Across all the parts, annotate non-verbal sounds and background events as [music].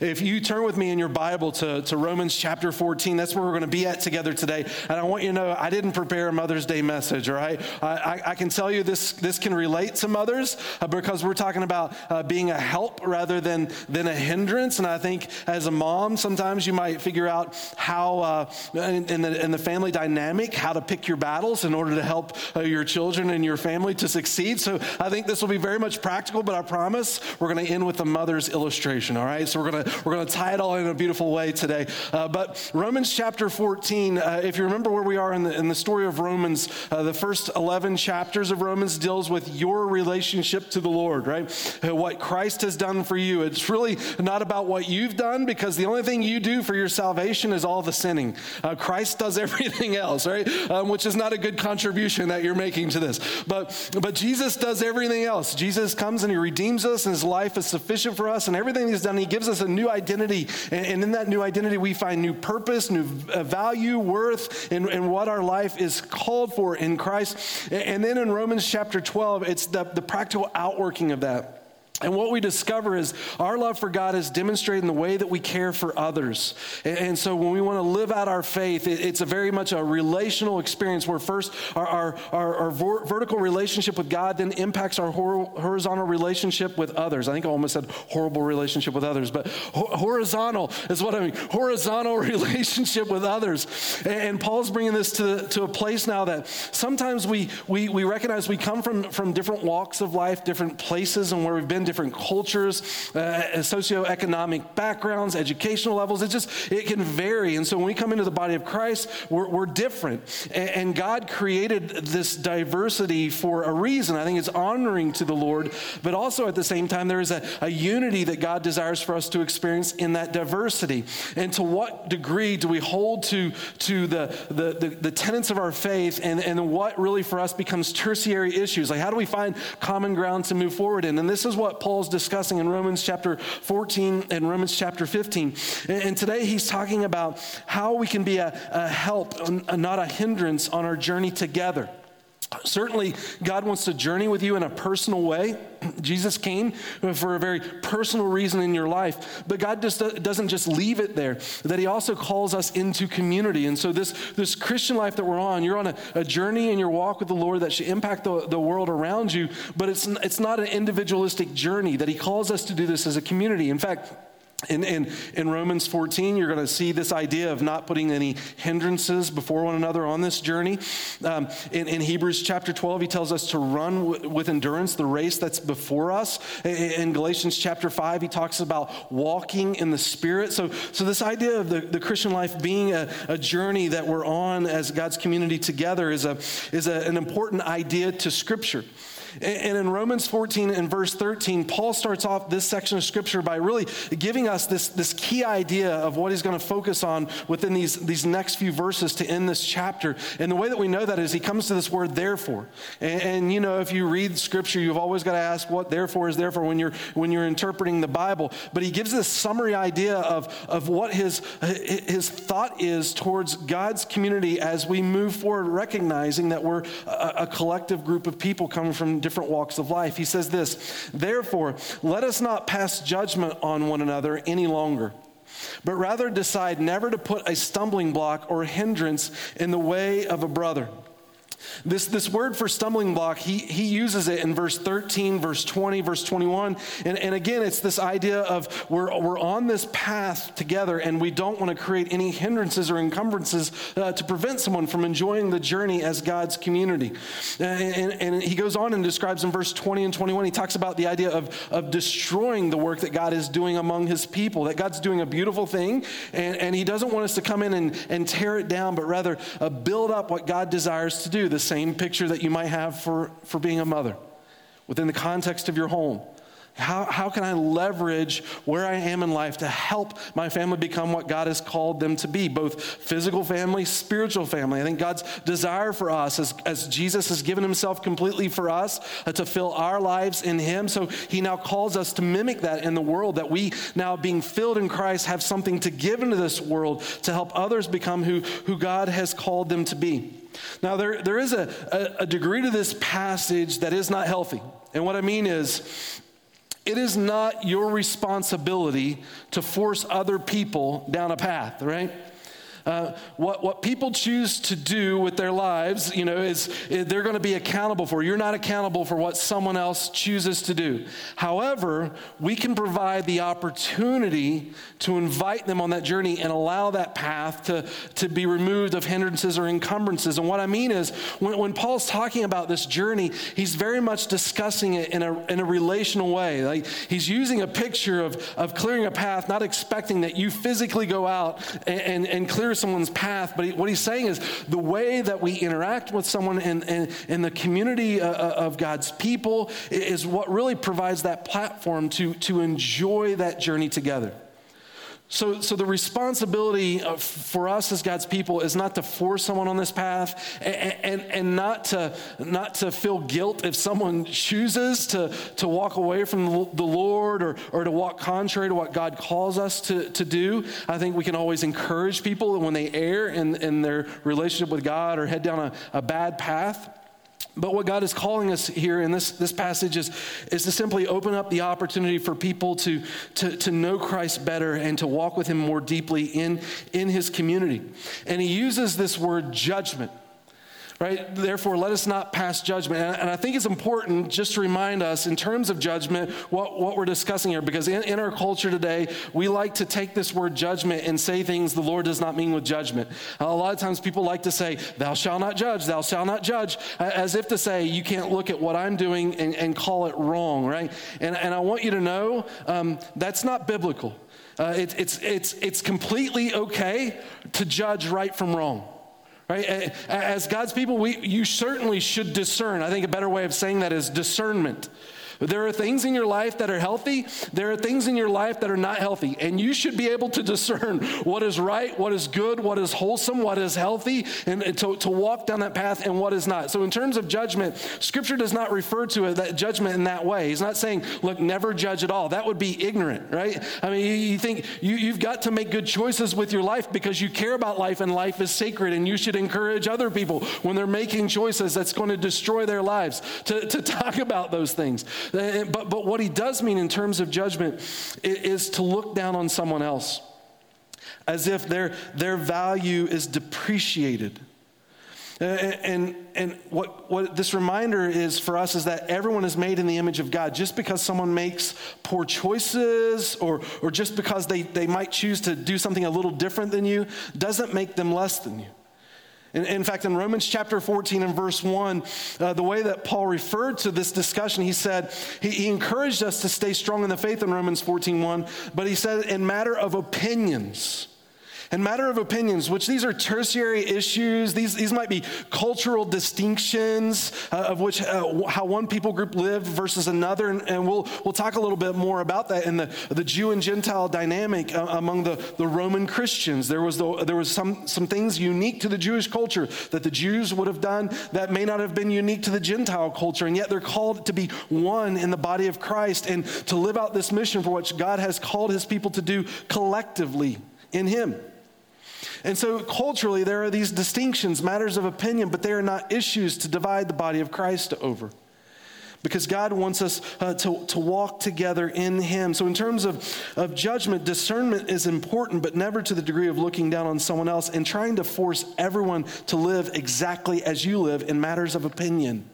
If you turn with me in your Bible to, to Romans chapter 14, that's where we're going to be at together today. And I want you to know I didn't prepare a Mother's Day message, right? I, I, I can tell you this, this can relate to mothers uh, because we're talking about uh, being a help rather than, than a hindrance. And I think as a mom, sometimes you might figure out how, uh, in, in, the, in the family dynamic, how to pick your battles in order to help uh, your children and your family to succeed. So I think this will be very much practical, but I promise we're going to end with the mother's illustration, all right? So we're going to we're going to tie it all in a beautiful way today. Uh, but Romans chapter 14, uh, if you remember where we are in the, in the story of Romans, uh, the first 11 chapters of Romans deals with your relationship to the Lord, right? Uh, what Christ has done for you. It's really not about what you've done because the only thing you do for your salvation is all the sinning. Uh, Christ does [laughs] everything else, right? Um, which is not a good contribution that you're making to this. But, but Jesus does everything else. Jesus comes and he redeems us, and his life is sufficient for us, and everything he's done, he gives us a new identity. And, and in that new identity, we find new purpose, new uh, value, worth, and, and what our life is called for in Christ. And then in Romans chapter 12, it's the, the practical outworking of that. And what we discover is our love for God is demonstrated in the way that we care for others. And, so when we want to live out our faith, it's a very much a relational experience where first our, our, our, our vertical relationship with God then impacts our horizontal relationship with others. I think I almost said horrible relationship with others, but horizontal is what I mean. Horizontal [laughs] relationship with others. And Paul's bringing this to, to a place now that sometimes we, we, we recognize we come from, from different walks of life, different places and where we've been different cultures, uh, socioeconomic backgrounds, educational levels. It just, it can vary. And so when we come into the body of Christ, we're, we're different. And, and God created this diversity for a reason. I think it's honoring to the Lord, but also at the same time, there is a, a unity that God desires for us to experience in that diversity. And to what degree do we hold to, to the, the, the, the tenets of our faith and, and what really for us becomes tertiary issues? Like, how do we find common ground to move forward in? And this is what Paul's discussing in Romans chapter 14 and Romans chapter 15. And today he's talking about how we can be a, a help, not a hindrance on our journey together. Certainly, God wants to journey with you in a personal way. [clears throat] Jesus came for a very personal reason in your life, but God just doesn't just leave it there, that He also calls us into community. And so, this, this Christian life that we're on, you're on a, a journey in your walk with the Lord that should impact the, the world around you, but it's, it's not an individualistic journey, that He calls us to do this as a community. In fact, in, in, in, Romans 14, you're going to see this idea of not putting any hindrances before one another on this journey. Um, in, in, Hebrews chapter 12, he tells us to run w- with endurance the race that's before us. In, in, Galatians chapter 5, he talks about walking in the Spirit. So, so this idea of the, the Christian life being a, a, journey that we're on as God's community together is, a, is a, an important idea to Scripture. And in Romans 14 and verse 13, Paul starts off this section of scripture by really giving us this, this key idea of what he's going to focus on within these, these next few verses to end this chapter. And the way that we know that is he comes to this word therefore. And, and you know, if you read scripture, you've always got to ask what therefore is therefore when you're when you're interpreting the Bible. But he gives this summary idea of, of what his his thought is towards God's community as we move forward, recognizing that we're a, a collective group of people coming from different walks of life. He says this Therefore, let us not pass judgment on one another any longer, but rather decide never to put a stumbling block or hindrance in the way of a brother. This, this word for stumbling block, he, he uses it in verse 13, verse 20, verse 21. And, and again, it's this idea of we're, we're on this path together and we don't want to create any hindrances or encumbrances uh, to prevent someone from enjoying the journey as God's community. And, and, and, he goes on and describes in verse 20 and 21, he talks about the idea of, of destroying the work that God is doing among his people, that God's doing a beautiful thing and, and he doesn't want us to come in and, and tear it down, but rather uh, build up what God desires to do the same picture that you might have for, for being a mother within the context of your home. How, how can I leverage where I am in life to help my family become what God has called them to be, both physical family, spiritual family? I think God's desire for us, as, as Jesus has given himself completely for us, uh, to fill our lives in him. So he now calls us to mimic that in the world, that we now, being filled in Christ, have something to give into this world to help others become who, who God has called them to be. Now, there, there is a, a, a degree to this passage that is not healthy. And what I mean is, it is not your responsibility to force other people down a path, right? Uh, what, what people choose to do with their lives, you know, is, is they're going to be accountable for. You're not accountable for what someone else chooses to do. However, we can provide the opportunity to invite them on that journey and allow that path to, to be removed of hindrances or encumbrances. And what I mean is, when, when Paul's talking about this journey, he's very much discussing it in a, in a relational way. Like he's using a picture of, of clearing a path, not expecting that you physically go out and, and, and clear clear someone's path, but he, what he's saying is the way that we interact with someone in, in, in the community uh, uh of God's people is what really provides that platform to, to enjoy that journey together. So, so the responsibility for us as God's people is not to force someone on this path and, and, and, not, to, not to feel guilt if someone chooses to, to walk away from the Lord or, or to walk contrary to what God calls us to, to do. I think we can always encourage people when they err in, in their relationship with God or head down a, a bad path. But what God is calling us here in this, this passage is, is to simply open up the opportunity for people to, to, to know Christ better and to walk with Him more deeply in, in His community. And He uses this word judgment right? Therefore, let us not pass judgment. And I think it's important just to remind us, in terms of judgment, what, what we're discussing here, because in, in our culture today, we like to take this word judgment and say things the Lord does not mean with judgment. A lot of times people like to say, Thou shalt not judge, thou shalt not judge, as if to say, You can't look at what I'm doing and, and call it wrong, right? And, and I want you to know um, that's not biblical. Uh, it, it's, it's, it's completely okay to judge right from wrong. Right? As God's people, we, you certainly should discern. I think a better way of saying that is discernment. There are things in your life that are healthy, there are things in your life that are not healthy, and you should be able to discern what is right, what is good, what is wholesome, what is healthy, and, to, to walk down that path and what is not. So, in terms of judgment, Scripture does not refer to it, that judgment in that way. He's not saying, look, never judge at all. That would be ignorant, right? I mean, you, you think you, you've got to make good choices with your life because you care about life and life is sacred, and you should encourage other people when they're making choices that's going to destroy their lives to, to [laughs] talk about those things. Eh, but, but what he does mean in terms of judgment is to look down on someone else as if their, their value is depreciated. Eh, eh, and, and what, what this reminder is for us is that everyone is made in the image of God. Just because someone makes poor choices or, or just because they, they might choose to do something a little different than you doesn't make them less than you. In, in, fact, in Romans chapter 14 and verse 1, uh, the way that Paul referred to this discussion, he said, he, he, encouraged us to stay strong in the faith in Romans 14 1, but he said, in matter of opinions, and matter of opinions, which these are tertiary issues. These, these might be cultural distinctions uh, of which uh, how one people group lived versus another. And, and, we'll, we'll talk a little bit more about that in the, the Jew and Gentile dynamic uh, among the, the Roman Christians. There was, the, there was some, some things unique to the Jewish culture that the Jews would have done that may not have been unique to the Gentile culture. And yet they're called to be one in the body of Christ and to live out this mission for which God has called his people to do collectively in him. And so, culturally, there are these distinctions, matters of opinion, but they are not issues to divide the body of Christ over. Because God wants us uh, to, to walk together in Him. So, in terms of, of judgment, discernment is important, but never to the degree of looking down on someone else and trying to force everyone to live exactly as you live in matters of opinion.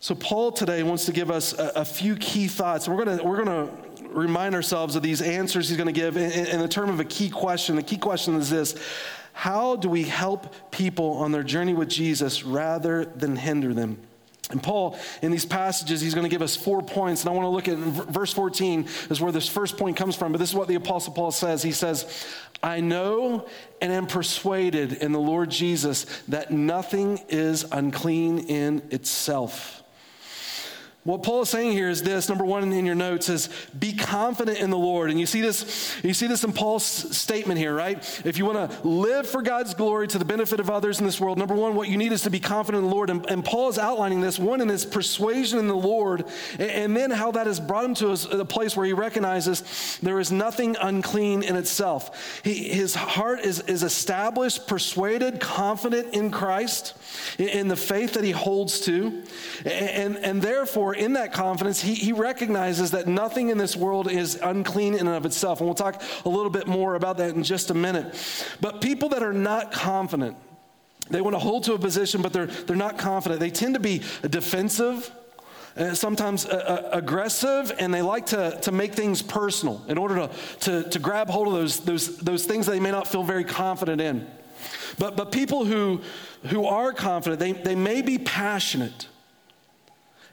So, Paul today wants to give us a, a few key thoughts. We're going we're gonna remind ourselves of these answers he's going to give in, in the term of a key question. The key question is this How do we help people on their journey with Jesus rather than hinder them? And Paul, in these passages, he's going to give us four points. And I want to look at verse 14 is where this first point comes from. But this is what the Apostle Paul says. He says, I know and am persuaded in the Lord Jesus that nothing is unclean in itself. What Paul is saying here is this number one in your notes is be confident in the Lord. And you see this, you see this in Paul's statement here, right? If you want to live for God's glory to the benefit of others in this world, number one, what you need is to be confident in the Lord. And, and Paul is outlining this, one in his persuasion in the Lord, and, and then how that has brought him to a, a, place where he recognizes there is nothing unclean in itself. He, his heart is, is established, persuaded, confident in Christ, in, in the faith that he holds to. and, and, and therefore, therefore, in that confidence, he, he recognizes that nothing in this world is unclean in and of itself. And we'll talk a little bit more about that in just a minute. But people that are not confident, they want to hold to a position, but they're, they're not confident. They tend to be defensive, uh, sometimes uh, uh, aggressive, and they like to, to make things personal in order to, to, to grab hold of those, those, those things they may not feel very confident in. But, but people who, who are confident, they, they may be passionate.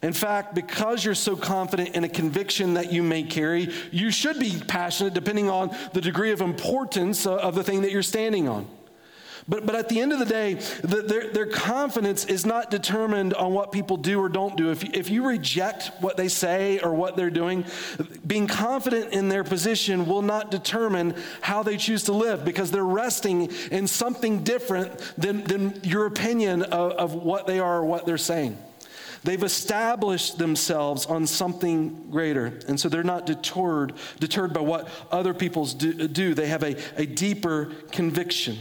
In fact, because you're so confident in a conviction that you may carry, you should be passionate depending on the degree of importance uh, of the thing that you're standing on. But, but at the end of the day, the, their, their confidence is not determined on what people do or don't do. If, if you reject what they say or what they're doing, being confident in their position will not determine how they choose to live because they're resting in something different than, than your opinion of, of what they are or what they're saying. They've established themselves on something greater. And so they're not deterred, deterred by what other people do. They have a, a deeper conviction.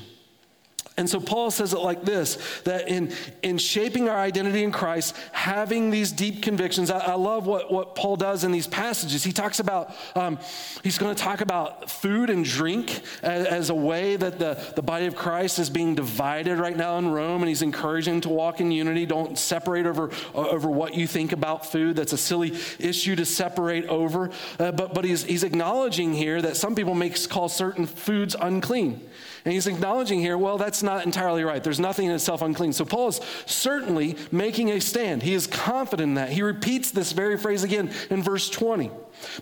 And so Paul says it like this that in, in shaping our identity in Christ, having these deep convictions, I, I love what, what Paul does in these passages. He talks about, um, he's going to talk about food and drink as, as, a way that the, the body of Christ is being divided right now in Rome, and he's encouraging to walk in unity. Don't separate over, over what you think about food. That's a silly issue to separate over. Uh, but but he's, he's acknowledging here that some people may call certain foods unclean. And he's acknowledging here, well, that's not entirely right. There's nothing in itself unclean. So Paul is certainly making a stand. He is confident in that. He repeats this very phrase again in verse 20.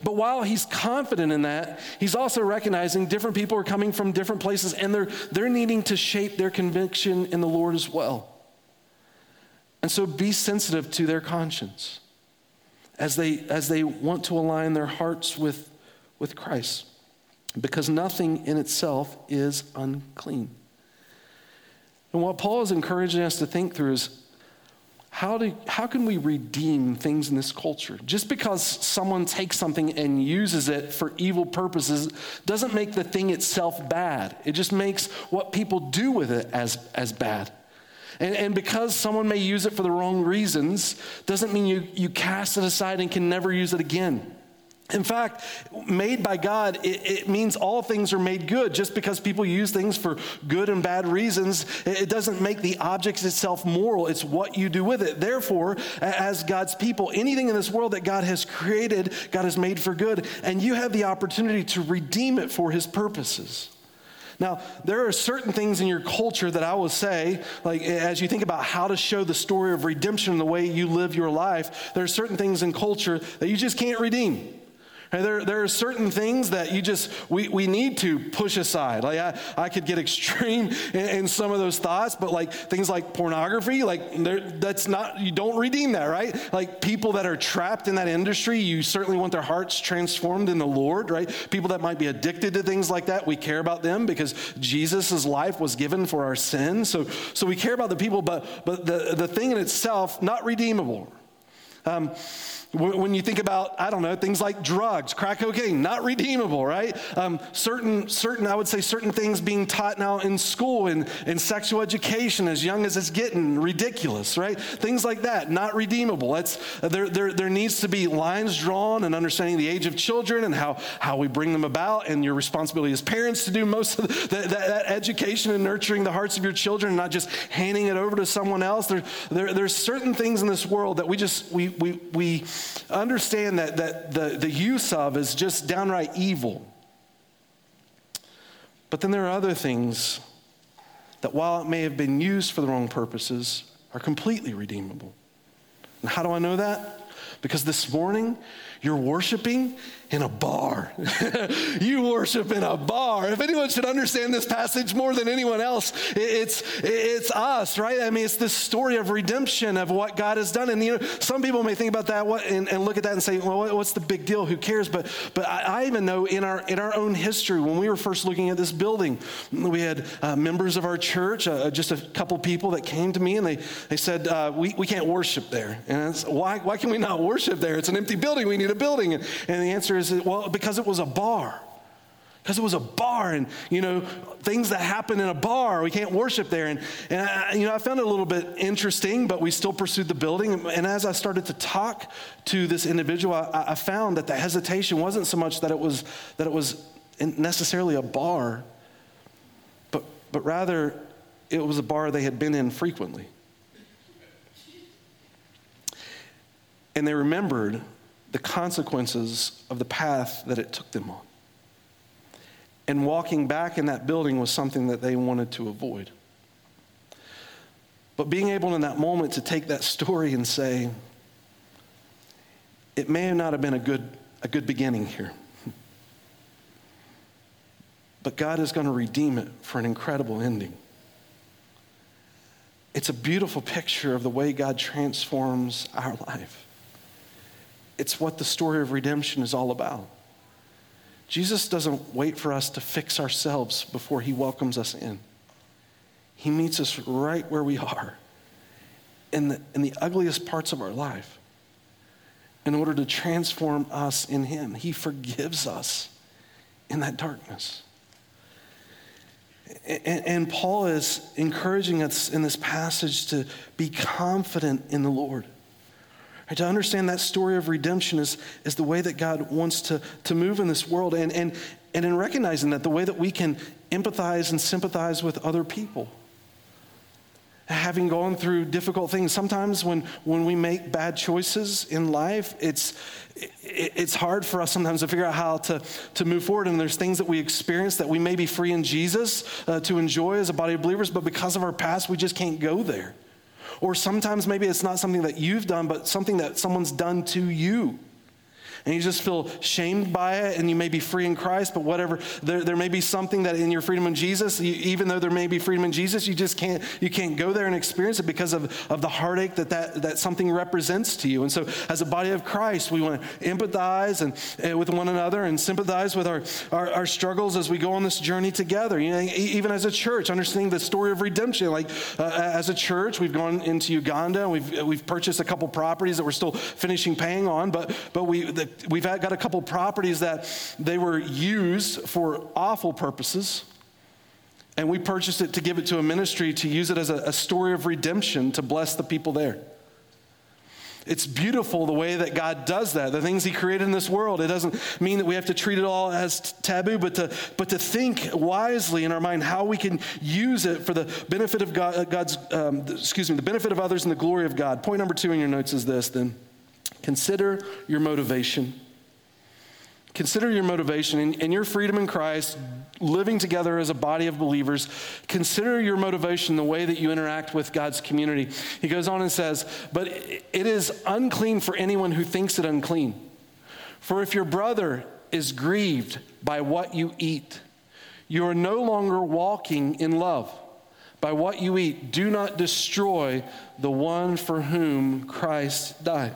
But while he's confident in that, he's also recognizing different people are coming from different places and they're, they're needing to shape their conviction in the Lord as well. And so be sensitive to their conscience as they, as they want to align their hearts with, with Christ because nothing in itself is unclean. And what Paul is encouraging us to think through is how, do, how can we redeem things in this culture? Just because someone takes something and uses it for evil purposes doesn't make the thing itself bad. It just makes what people do with it as, as bad. And, and because someone may use it for the wrong reasons doesn't mean you, you cast it aside and can never use it again. In fact, made by God, it, it, means all things are made good. Just because people use things for good and bad reasons, it, doesn't make the object itself moral. It's what you do with it. Therefore, as God's people, anything in this world that God has created, God has made for good, and you have the opportunity to redeem it for His purposes. Now, there are certain things in your culture that I will say, like as you think about how to show the story of redemption in the way you live your life, there are certain things in culture that you just can't redeem. There, there are certain things that you just, we, we need to push aside. Like I, I could get [laughs] extreme in, in some of those thoughts, but like things like pornography, like that's not, you don't redeem that, right? Like people that are trapped in that industry, you certainly want their hearts transformed in the Lord, right? People that might be addicted to things like that, we care about them because Jesus' life was given for our sins. So, so we care about the people, but, but the, the thing in itself, not redeemable. Um, when you think about, I don't know, things like drugs, crack cocaine, not redeemable, right? Um, certain, certain, I would say, certain things being taught now in school and in sexual education as young as it's getting, ridiculous, right? Things like that, not redeemable. There, there, there needs to be lines drawn and understanding the age of children and how, how we bring them about and your responsibility as parents to do most of the, that, that, education and nurturing the hearts of your children not just handing it over to someone else. There, there, there's certain things in this world that we just, we, we, we, understand that, that the, the use of is just downright evil. But then there are other things that, while it may have been used for the wrong purposes, are completely redeemable. And how do I know that? Because this morning you're worshiping in a bar. [laughs] you worship in a bar. If anyone should understand this passage more than anyone else, it's, it's us, right? I mean, it's this story of redemption of what God has done. And, you know, some people may think about that and, and look at that and say, well, what's the big deal? Who cares? But, but I, I, even know in our, in our own history, when we were first looking at this building, we had uh, members of our church, uh, just a couple people that came to me and they, they said, uh, we, we can't worship there. And why, why can we not worship there? It's an empty building. We need a building. And, the answer is, well, because it was a bar. because it was a bar and you know things that happen in a bar we can't worship there and, and I, you know i found it a little bit interesting but we still pursued the building and as i started to talk to this individual i, I found that the hesitation wasn't so much that it was that it was necessarily a bar but but rather it was a bar they had been in frequently and they remembered the consequences of the path that it took them on and walking back in that building was something that they wanted to avoid. But being able in that moment to take that story and say, it may not have been a good, a good beginning here. But God is going to redeem it for an incredible ending. It's a beautiful picture of the way God transforms our life. It's what the story of redemption is all about. Jesus doesn't wait for us to fix ourselves before he welcomes us in. He meets us right where we are, in the, in the ugliest parts of our life, in order to transform us in him. He forgives us in that darkness. And, and Paul is encouraging us in this passage to be confident in the Lord. Right, to understand that story of redemption is, is the way that God wants to, to move in this world, and, and, and in recognizing that the way that we can empathize and sympathize with other people. Having gone through difficult things, sometimes when, when we make bad choices in life, it's, it's hard for us sometimes to figure out how to, to move forward. And there's things that we experience that we may be free in Jesus uh, to enjoy as a body of believers, but because of our past, we just can't go there. Or sometimes maybe it's not something that you've done, but something that someone's done to you and you just feel shamed by it and you may be free in Christ, but whatever, there, there may be something that in your freedom in Jesus, you, even though there may be freedom in Jesus, you just can't, you can't go there and experience it because of, of the heartache that, that that something represents to you. And so as a body of Christ, we want to empathize and, uh, with one another and sympathize with our, our, our, struggles as we go on this journey together. You know, even as a church, understanding the story of redemption. Like uh, as a church, we've gone into Uganda, we've, we've purchased a couple properties that we're still finishing paying on, but, but we, the, we've got a couple properties that they were used for awful purposes. And we purchased it to give it to a ministry to use it as a, a story of redemption to bless the people there. It's beautiful the way that God does that. The things He created in this world. It doesn't mean that we have to treat it all as taboo, but to, but to think wisely in our mind how we can use it for the benefit of God, God's, um, excuse me, the benefit of others and the glory of God. Point number two in your notes is this then. Consider your motivation. Consider your motivation and, and your freedom in Christ, living together as a body of believers. Consider your motivation, the way that you interact with God's community. He goes on and says, But it is unclean for anyone who thinks it unclean. For if your brother is grieved by what you eat, you are no longer walking in love. By what you eat, do not destroy the one for whom Christ died.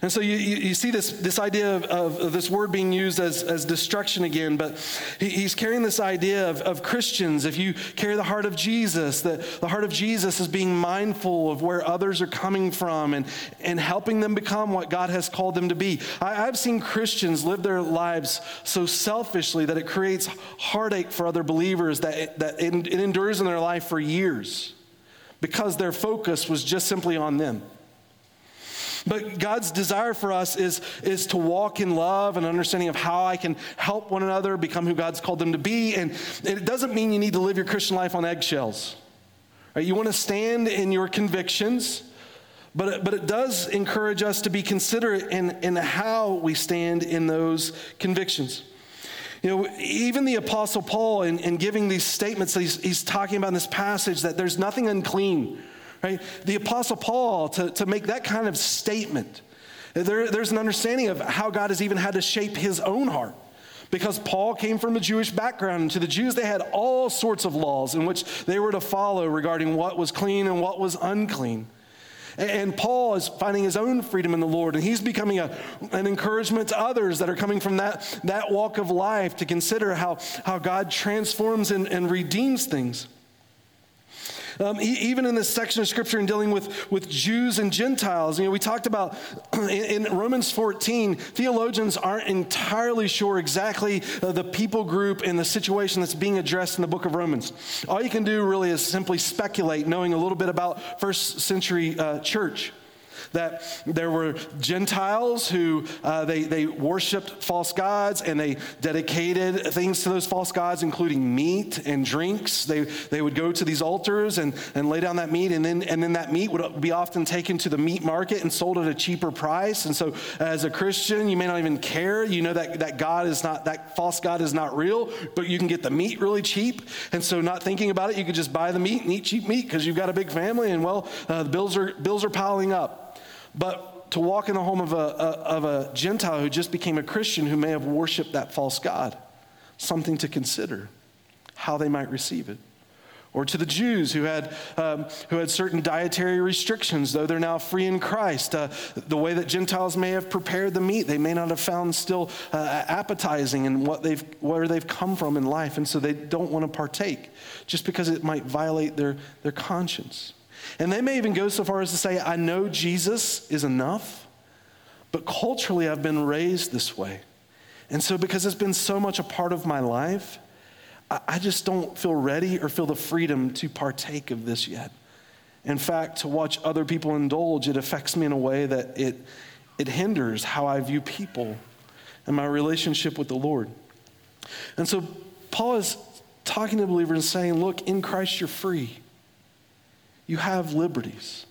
And so you, you, see this, this idea of, of, this word being used as, as destruction again, but he, he's carrying this idea of, of Christians. If you carry the heart of Jesus, that the heart of Jesus is being mindful of where others are coming from and, and helping them become what God has called them to be. I, I've seen Christians live their lives so selfishly that it creates heartache for other believers that it, that it, it endures in their life for years because their focus was just simply on them. But God's desire for us is, is to walk in love and understanding of how I can help one another become who God's called them to be. And it doesn't mean you need to live your Christian life on eggshells. Right? You want to stand in your convictions, but it, but it does encourage us to be considerate in, in how we stand in those convictions. You know, even the Apostle Paul, in, in giving these statements, he's, he's talking about in this passage that there's nothing unclean Right? The Apostle Paul, to, to make that kind of statement, there, there's an understanding of how God has even had to shape his own heart. Because Paul came from a Jewish background, and to the Jews, they had all sorts of laws in which they were to follow regarding what was clean and what was unclean. And Paul is finding his own freedom in the Lord, and he's becoming a, an encouragement to others that are coming from that, that walk of life to consider how, how God transforms and, and redeems things. Um, even in this section of scripture and dealing with, with Jews and Gentiles, you know, we talked about [clears throat] in, in Romans 14, theologians aren't entirely sure exactly uh, the people group and the situation that's being addressed in the book of Romans. All you can do really is simply speculate, knowing a little bit about first century uh, church that there were Gentiles who uh, they, they worshiped false gods and they dedicated things to those false gods, including meat and drinks. They, they would go to these altars and, and lay down that meat, and then, and then that meat would be often taken to the meat market and sold at a cheaper price. And so, as a Christian, you may not even care. You know that, that God is not, that false God is not real, but you can get the meat really cheap. And so, not thinking about it, you could just buy the meat and eat cheap meat because you've got a big family, and well, uh, the bills are, bills are piling up. But to walk in the home of a, a, of a Gentile who just became a Christian who may have worshiped that false God, something to consider how they might receive it. Or to the Jews who had, um, who had certain dietary restrictions, though they're now free in Christ. Uh, the way that Gentiles may have prepared the meat, they may not have found still uh, appetizing in what they've, where they've come from in life, and so they don't want to partake just because it might violate their, their conscience. And they may even go so far as to say, I know Jesus is enough, but culturally I've been raised this way. And so, because it's been so much a part of my life, I just don't feel ready or feel the freedom to partake of this yet. In fact, to watch other people indulge, it affects me in a way that it, it hinders how I view people and my relationship with the Lord. And so, Paul is talking to believers and saying, Look, in Christ you're free. You have liberties.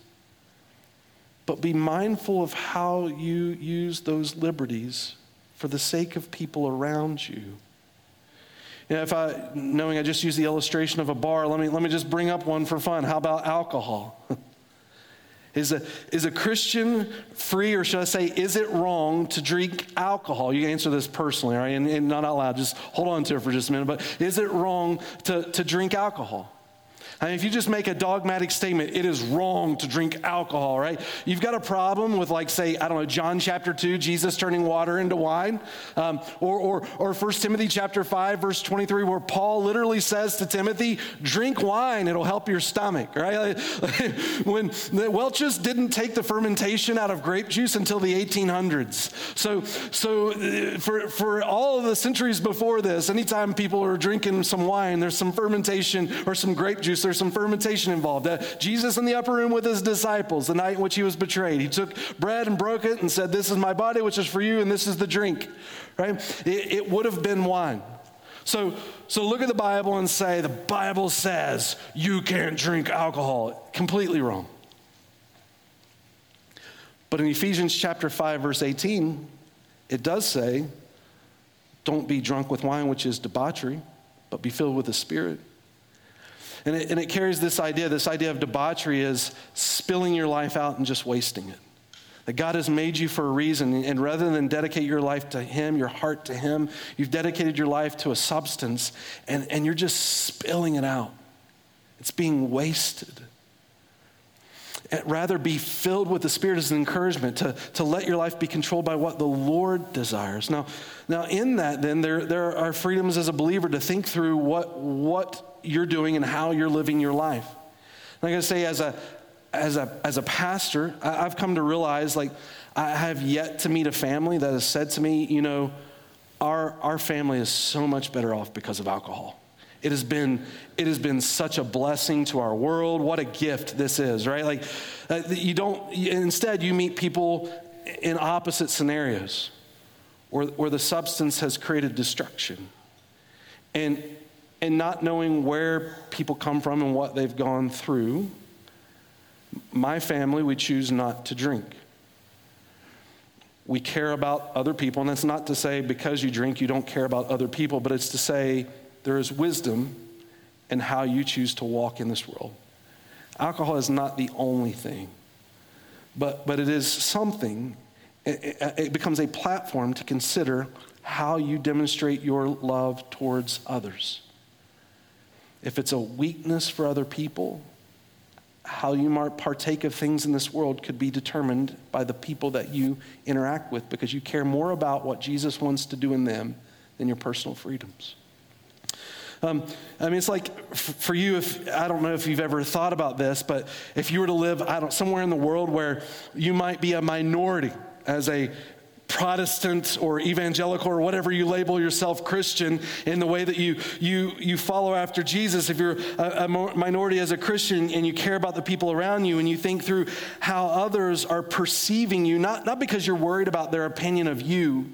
But be mindful of how you use those liberties for the sake of people around you. You know, if I, knowing I just used the illustration of a bar, let me, let me just bring up one for fun. How about alcohol? [laughs] Is a, is a Christian free, or should I say, is it wrong to drink alcohol? You answer this personally, right? And, and not out loud. Just hold on to it for just a minute. But is it wrong to, to drink alcohol? I mean, if you just make a dogmatic statement, it is wrong to drink alcohol, right? You've got a problem with, like, say, I don't know, John chapter 2, Jesus turning water into wine, um, or, or, or 1 Timothy chapter 5, verse 23, where Paul literally says to Timothy, drink wine, it'll help your stomach, right? [laughs] when the Welch's didn't take the fermentation out of grape juice until the 1800s. So, so uh, for, for all of the centuries before this, anytime people are drinking some wine, there's some fermentation or some grape juice there's some fermentation involved. Uh, Jesus in the upper room with his disciples the night in which he was betrayed. He took bread and broke it and said, This is my body, which is for you, and this is the drink. Right? It, it would have been wine. So, so look at the Bible and say, The Bible says you can't drink alcohol. Completely wrong. But in Ephesians chapter 5, verse 18, it does say, Don't be drunk with wine, which is debauchery, but be filled with the Spirit. And it, and it carries this idea this idea of debauchery is spilling your life out and just wasting it. That God has made you for a reason, and rather than dedicate your life to Him, your heart to Him, you've dedicated your life to a substance, and, and you're just spilling it out. It's being wasted. Rather be filled with the Spirit as an encouragement to, to let your life be controlled by what the Lord desires. Now, now in that, then, there, there are freedoms as a believer to think through what, what you're doing and how you're living your life. I'm going to say, as a, as a, as a pastor, I've come to realize like I have yet to meet a family that has said to me, you know, our, our family is so much better off because of alcohol. It has been it has been such a blessing to our world. What a gift this is, right? Like uh, you don't instead you meet people in opposite scenarios where, where the substance has created destruction. And and not knowing where people come from and what they've gone through, my family, we choose not to drink. We care about other people, and that's not to say because you drink, you don't care about other people, but it's to say there is wisdom in how you choose to walk in this world. Alcohol is not the only thing, but, but it is something. It, it becomes a platform to consider how you demonstrate your love towards others if it's a weakness for other people, how you might partake of things in this world could be determined by the people that you interact with because you care more about what Jesus wants to do in them than your personal freedoms. Um, I mean, it's like f- for you, if I don't know if you've ever thought about this, but if you were to live, I don't, somewhere in the world where you might be a minority as a Protestant or evangelical or whatever you label yourself Christian in the way that you, you, you follow after Jesus, if you're a, a, minority as a Christian and you care about the people around you and you think through how others are perceiving you, not, not because you're worried about their opinion of you,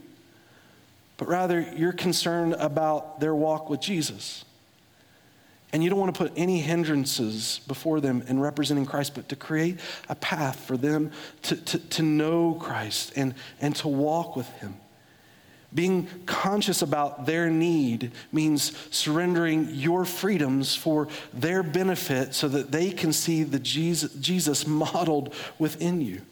but rather you're concerned about their walk with Jesus. And you don't want to put any hindrances before them in representing Christ, but to create a path for them to, to, to know Christ and, and to walk with Him. Being conscious about their need means surrendering your freedoms for their benefit so that they can see the Jesus, Jesus modeled within you.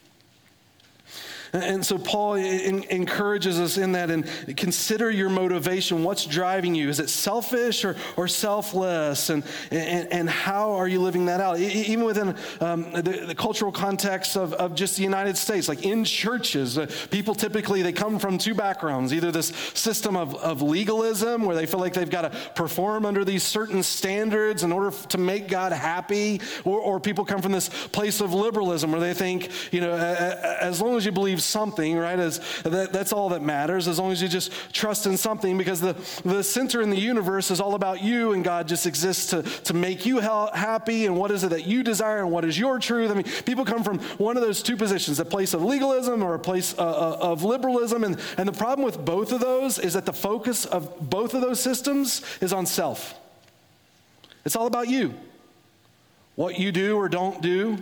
And so Paul encourages us in that and consider your motivation. What's driving you? Is it selfish or, or selfless? And, and, and how are you living that out? Even within um, the, the, cultural context of, of just the United States, like in churches, uh, people typically, they come from two backgrounds. Either this system of, of legalism where they feel like they've got to perform under these certain standards in order to make God happy, or, or people come from this place of liberalism where they think, you know, as long as you believe something, right? As that, that's all that matters, as long as you just trust in something, because the, the center in the universe is all about you, and God just exists to, to make you happy. And what is it that you desire, and what is your truth? I mean, people come from one of those two positions a place of legalism or a place uh, uh, of liberalism. And, and the problem with both of those is that the focus of both of those systems is on self. It's all about you. What you do or don't do,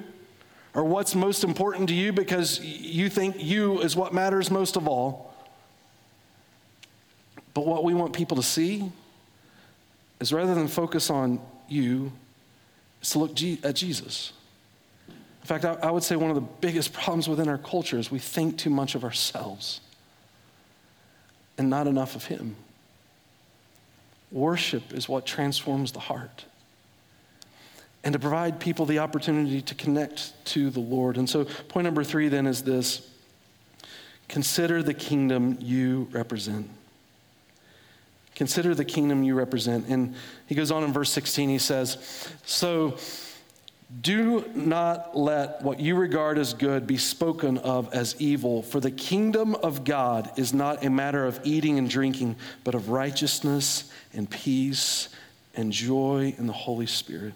or what's most important to you because you think you is what matters most of all. But what we want people to see is rather than focus on you, is to look at Jesus. In fact, I would say one of the biggest [laughs] problems within our culture is we think too much of ourselves and not enough of Him. Worship is what transforms the heart and to provide people the opportunity to connect to the Lord. And so, point number three then is this consider the kingdom you represent. Consider the kingdom you represent. And he goes on in verse 16, he says, So do not let what you regard as good be spoken of as evil, for the kingdom of God is not a matter of eating and drinking, but of righteousness and peace and joy in the Holy Spirit.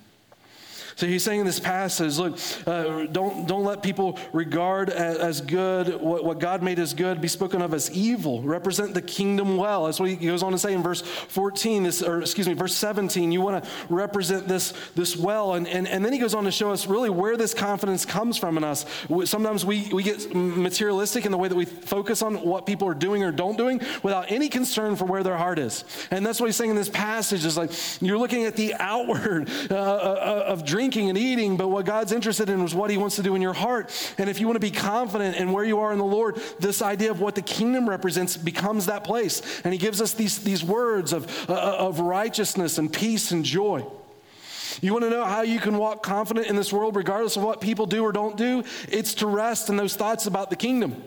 So he's saying in this passage, look, uh, don't, don't let people regard as, as good what, what, God made as good be spoken of as evil. Represent the kingdom well. That's what he goes on to say in verse 14, this, or excuse me, verse 17. You want to represent this, this well. And, and, and then he goes on to show us really where this confidence comes from in us. Sometimes we, we get materialistic in the way that we focus on what people are doing or don't doing without any concern for where their heart is. And that's what he's saying in this passage is like you're looking at the outward uh, uh of drinking drinking and eating, but what God's interested in is what He wants to do in your heart. And if you want to be confident in where you are in the Lord, this idea of what the kingdom represents becomes that place. And He gives us these, these words of, uh, of righteousness and peace and joy. You want to know how you can walk confident in this world, regardless of what people do or don't do? It's to rest in those thoughts about the kingdom.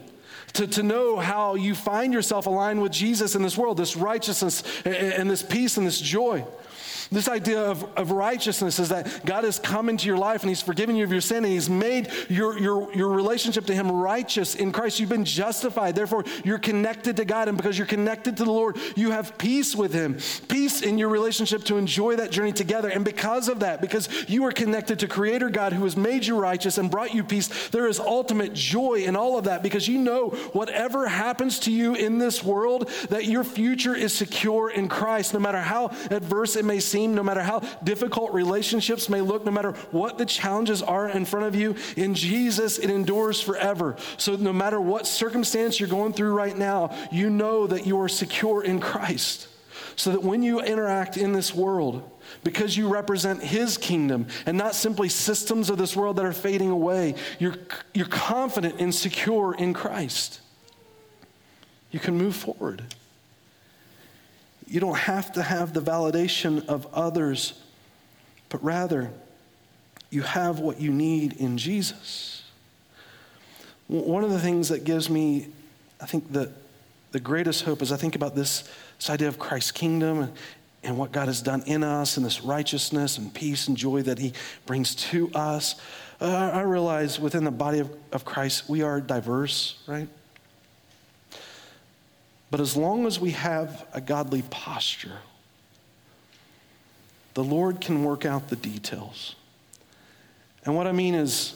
To, to know how you find yourself aligned with Jesus in this world, this righteousness and, and this peace and this joy. This idea of, of righteousness is that God has come into your life and He's forgiven you of your sin and He's made your, your, your relationship to Him righteous in Christ. You've been justified. Therefore, you're connected to God. And because you're connected to the Lord, you have peace with Him, peace in your relationship to enjoy that journey together. And because of that, because you are connected to Creator God who has made you righteous and brought you peace, there is ultimate joy in all of that because you know whatever happens to you in this world, that your future is secure in Christ, no matter how adverse it may seem seem, no matter how difficult relationships may look, no matter what the challenges are in front of you, in Jesus, it endures forever. So no matter what circumstance you're going through right now, you know that you are secure in Christ. So that when you interact in this world, because you represent his kingdom and not simply systems of this world that are fading away, you're, you're confident and secure in Christ. You can move forward. You don't have to have the validation of others, but rather, you have what you need in Jesus. One of the things that gives me, I think, the, the greatest hope is I think about this, this idea of Christ's kingdom and what God has done in us and this righteousness and peace and joy that He brings to us, uh, I realize within the body of, of Christ, we are diverse, right? But as long as we have a godly posture, the Lord can work out the details. And what I mean is,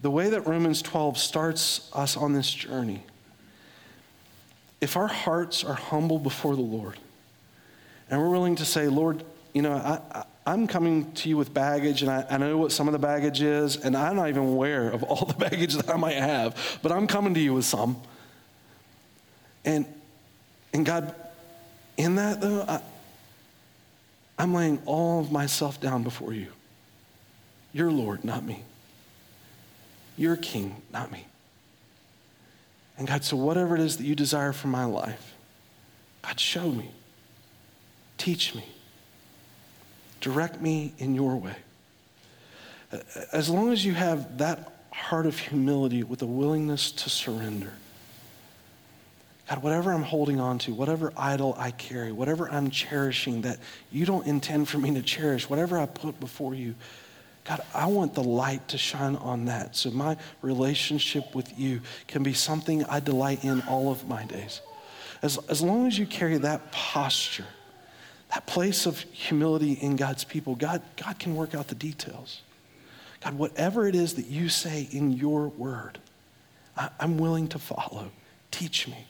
the way that Romans 12 starts us on this journey, if our hearts are humble before the Lord, and we're willing to say, Lord, you know, I, am coming to you with baggage, and I, I know what some of the baggage is, and I'm not even aware of all the [laughs] baggage that I might have, but I'm coming to you with some. And, and God, in that though, I, I'm laying all of myself down before you. You're Lord, not me. You're King, not me. And God, so whatever it is that you desire for my life, God, show me. Teach me. Direct me in your way. As long as you have that heart of humility with a willingness to surrender, God, whatever I'm holding on to, whatever idol I carry, whatever I'm cherishing that you don't intend for me to cherish, whatever I put before you, God, I want the light to shine on that so my relationship with you can be something I delight in all of my days. As, as long as you carry that posture, that place of humility in God's people, God, God can work out the details. God, whatever it is that you say in your word, I, I'm willing to follow. Teach me.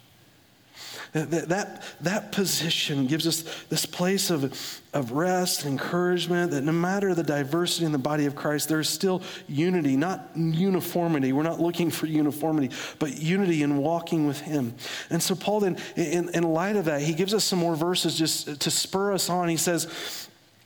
That, that, that position gives us this place of, of rest and encouragement that no matter the diversity in the body of Christ, there's still unity, not uniformity. We're not looking for uniformity, but unity in walking with Him. And so, Paul, then, in, in light of that, he gives us some more verses just to spur us on. He says,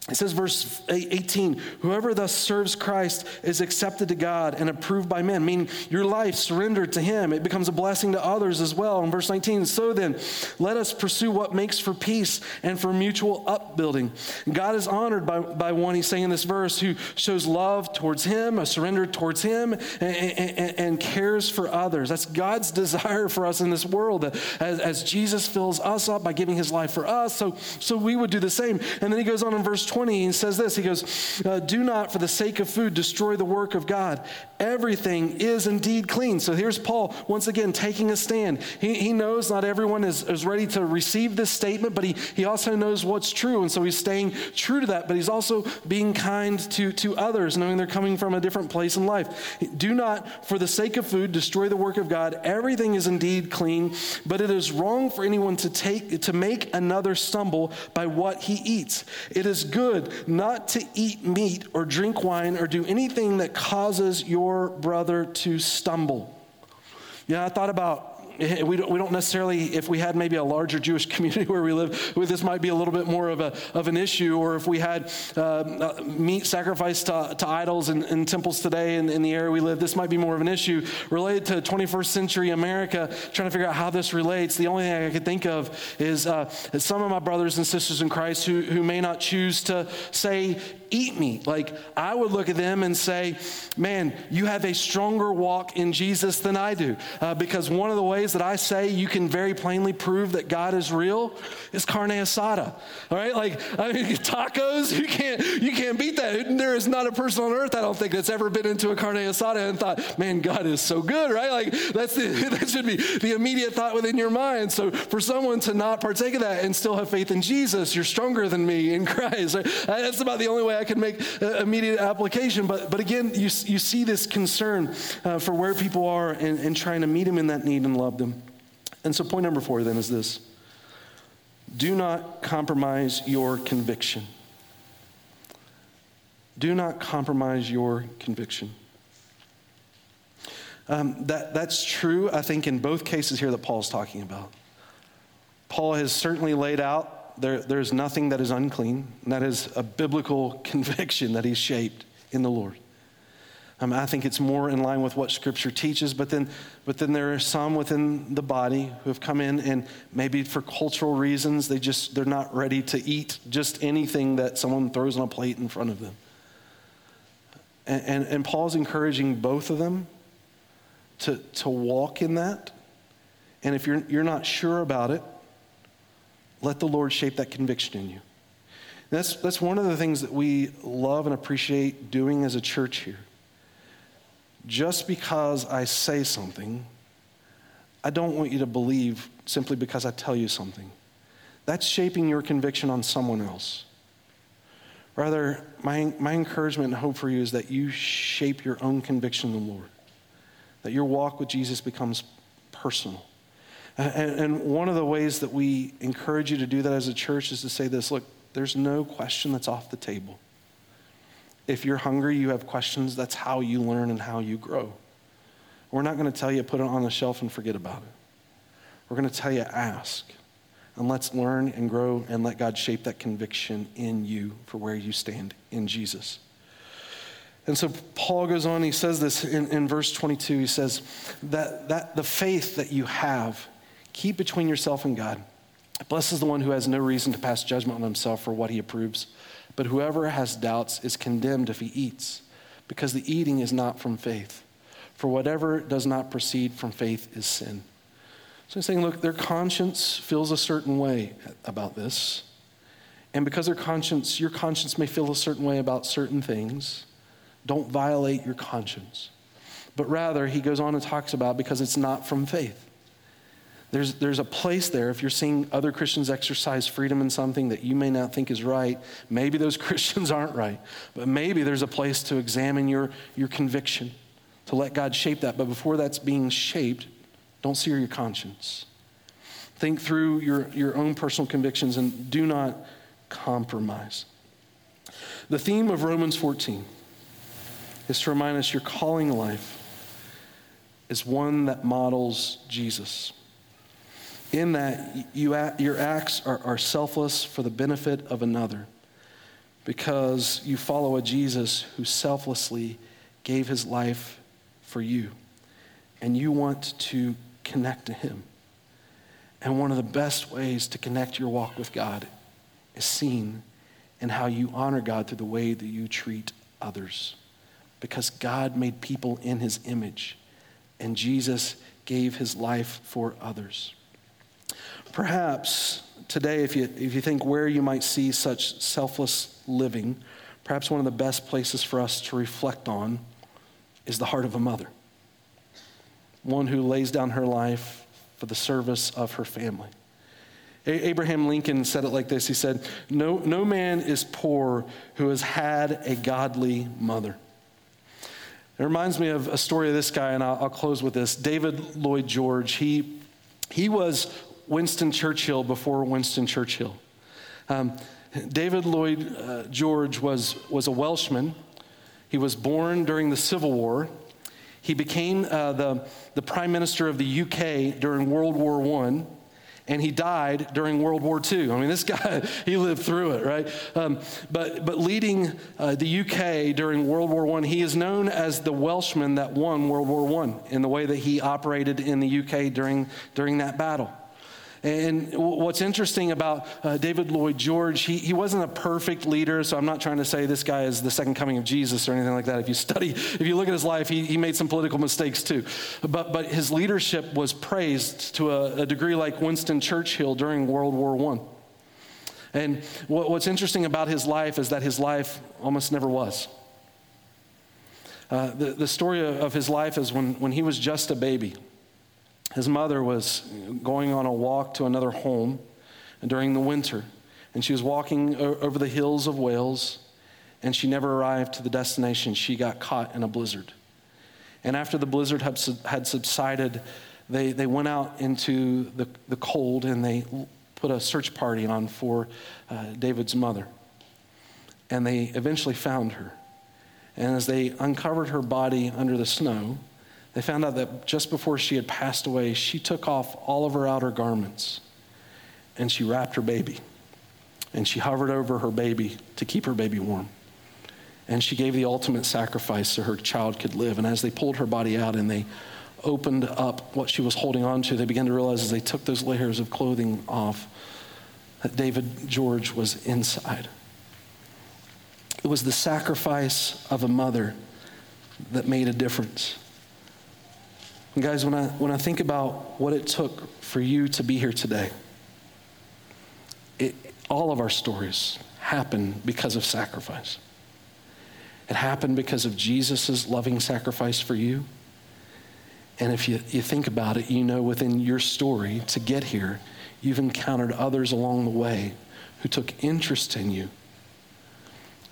it says, verse 18, whoever thus serves Christ is accepted to God and approved by men, meaning your life surrendered to Him. It becomes a blessing to others as well. In verse 19, so then, let us pursue what makes for peace and for mutual upbuilding. God is honored by, by one, he's saying in this verse, who shows love towards Him, a surrender towards Him, and, and, and cares for others. That's God's [laughs] desire for us in this world, as, as Jesus fills us up by giving His life for us, so, so we would do the same. And then he goes on in verse 20, 20, he says this He goes, uh, Do not, for the sake of food, destroy the work of God. Everything is indeed clean. So here's Paul, once again, taking a stand. He, he knows not everyone is, is ready to receive this statement, but he, he also knows what's true. And so he's staying true to that, but he's also being kind to, to others, knowing they're coming from a different place in life. Do not, for the sake of food, destroy the work of God. Everything is indeed clean, but it is wrong for anyone to take to make another stumble by what he eats. It is good good not to eat meat or drink wine or do anything that causes your brother to stumble. Yeah, I thought about we don't, we don't necessarily, if we had maybe a larger Jewish [laughs] community where we live, this might be a little bit more of, a, of an issue, or if we had uh, uh, meat sacrificed to, to idols in, in, temples today in, in the area we live, this might be more of an issue. Related to 21st century America, trying to figure out how this relates, the only thing I could think of is, uh, some of my brothers and sisters in Christ who, who may not choose to say eat meat. Like, I would look at them and say, man, you have a stronger walk in Jesus than I do. Uh, because one of the ways that I say you can very plainly prove that God is real is carne asada. All right? Like, I mean, [laughs] tacos, you can't, you can't beat that. There is not a person on earth, I don't think, that's ever been into a carne asada and thought, man, God is so good, right? Like, that's the, [laughs] that should be the immediate thought within your mind. So, for someone to not partake of that and still have faith in Jesus, you're stronger than me in [laughs] Christ. Right? That's about the only way I can make immediate application. But, but again, you, you see this concern uh, for where people are and, and trying to meet them in that need and love them. And so, point number four then is this do not compromise your conviction. Do not compromise your conviction. Um, that, that's true, I think, in both cases here that Paul's talking about. Paul has certainly laid out there, there's nothing that is unclean. And that is a biblical [laughs] conviction that he's shaped in the Lord. Um, I think it's more in line with what Scripture teaches, but then, but then there are some within the body who have come in and maybe for cultural reasons they just they're not ready to eat just anything that someone throws on a plate in front of them. And, and, and Paul's encouraging both of them to, to walk in that. And if you're, you're not sure about it, let the Lord shape that conviction in you. That's, that's one of the things that we love and appreciate doing as a church here. Just because I say something, I don't want you to believe simply because I tell you something. That's shaping your conviction on someone else. Rather, my, my encouragement and hope for you is that you shape your own conviction in the Lord, that your walk with Jesus becomes personal. And, and one of the ways that we encourage you to do that as a church is to say this look, there's no question that's off the table. If you're hungry, you have questions, that's how you learn and how you grow. We're not going to tell you put it on the shelf and forget about it. We're going to tell you ask. And let's learn and grow and let God shape that conviction in you for where you stand in Jesus. And so Paul goes on, he says this in, in verse 22. He says that, that the faith that you have, keep between yourself and God. Blessed is the one who has no reason to pass judgment on himself for what he approves. But whoever has doubts is condemned if he eats, because the eating is not from faith. For whatever does not proceed from faith is sin. So he's saying, look, their conscience feels a certain way about this. And because their conscience, your conscience may feel a certain way about certain things, don't violate your conscience. But rather, he goes on and talks about because it's not from faith. There's, there's a place there if you're seeing other Christians exercise freedom in something that you may not think is right. Maybe those [laughs] Christians aren't right, but maybe there's a place to examine your, your conviction, to let God shape that. But before that's being shaped, don't sear your conscience. Think through your, your own personal convictions and do not compromise. The theme of Romans 14 is to remind us your calling life is one that models Jesus. In that, you, your acts are, are selfless for the benefit of another because you follow a Jesus who selflessly gave his life for you. And you want to connect to Him. And one of the best ways to connect your walk with God is seen in how you honor God through the way that you treat others. Because God made people in His image, and Jesus gave His life for others. Perhaps today, if you, if you think where you might see such selfless living, perhaps one of the best places for us to reflect on is the heart of a mother one who lays down her life for the service of her family. Abraham Lincoln said it like this He said, No, no man is poor who has had a godly mother. It reminds me of a story of this guy, and I'll, I'll close with this. David Lloyd George, he, he was Winston Churchill before Winston Churchill. Um, David Lloyd uh, George was, was a Welshman. He was born during the Civil War. He became uh, the, the prime minister of the UK during World War I, and he died during World War II. I mean, this [laughs] guy, he lived through it, right? Um, but, but leading uh, the UK during World War I, he is known as the Welshman that won World War I in the way that he operated in the UK during, during that battle. And what's interesting about uh, David Lloyd George, he, he wasn't a perfect leader, so I'm not trying to say this guy is the second coming of Jesus or anything like that. If you study, if you look at his life, he, he made some political mistakes too. But, but his leadership was praised to a, a degree like Winston Churchill during World War I. And what, what's interesting about his life is that his life almost never was. Uh, the, the story of his life is when, when he was just a baby. His mother was going on a walk to another home during the winter, and she was walking over the hills of Wales, and she never arrived to the destination. She got caught in a blizzard. And after the blizzard had subsided, they, they went out into the, the cold and they put a search party on for uh, David's mother. And they eventually found her. And as they uncovered her body under the snow, they found out that just before she had passed away, she took off all of her outer garments and she wrapped her baby. And she hovered over her baby to keep her baby warm. And she gave the ultimate sacrifice so her child could live. And as they pulled her body out and they opened up what she was holding on to, they began to realize as they took those layers of clothing off that David George was inside. It was the sacrifice of a mother that made a difference. And guys, when I, when I think about what it took for you to be here today, it, all of our stories happened because of sacrifice. It happened because of Jesus' loving sacrifice for you. And if you, you think about it, you know within your story to get here, you've encountered others along the way who took interest in you,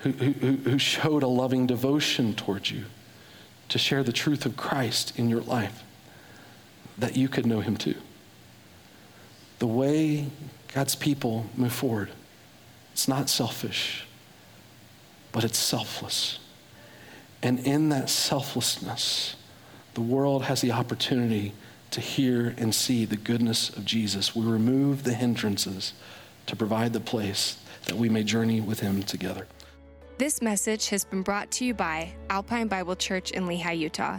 who, who, who showed a loving devotion towards you to share the truth of Christ in your life, that you could know him too. The way God's people move forward, it's not selfish, but it's selfless. And in that selflessness, the world has the opportunity to hear and see the goodness of Jesus. We remove the hindrances to provide the place that we may journey with him together. This message has been brought to you by Alpine Bible Church in Lehi, Utah.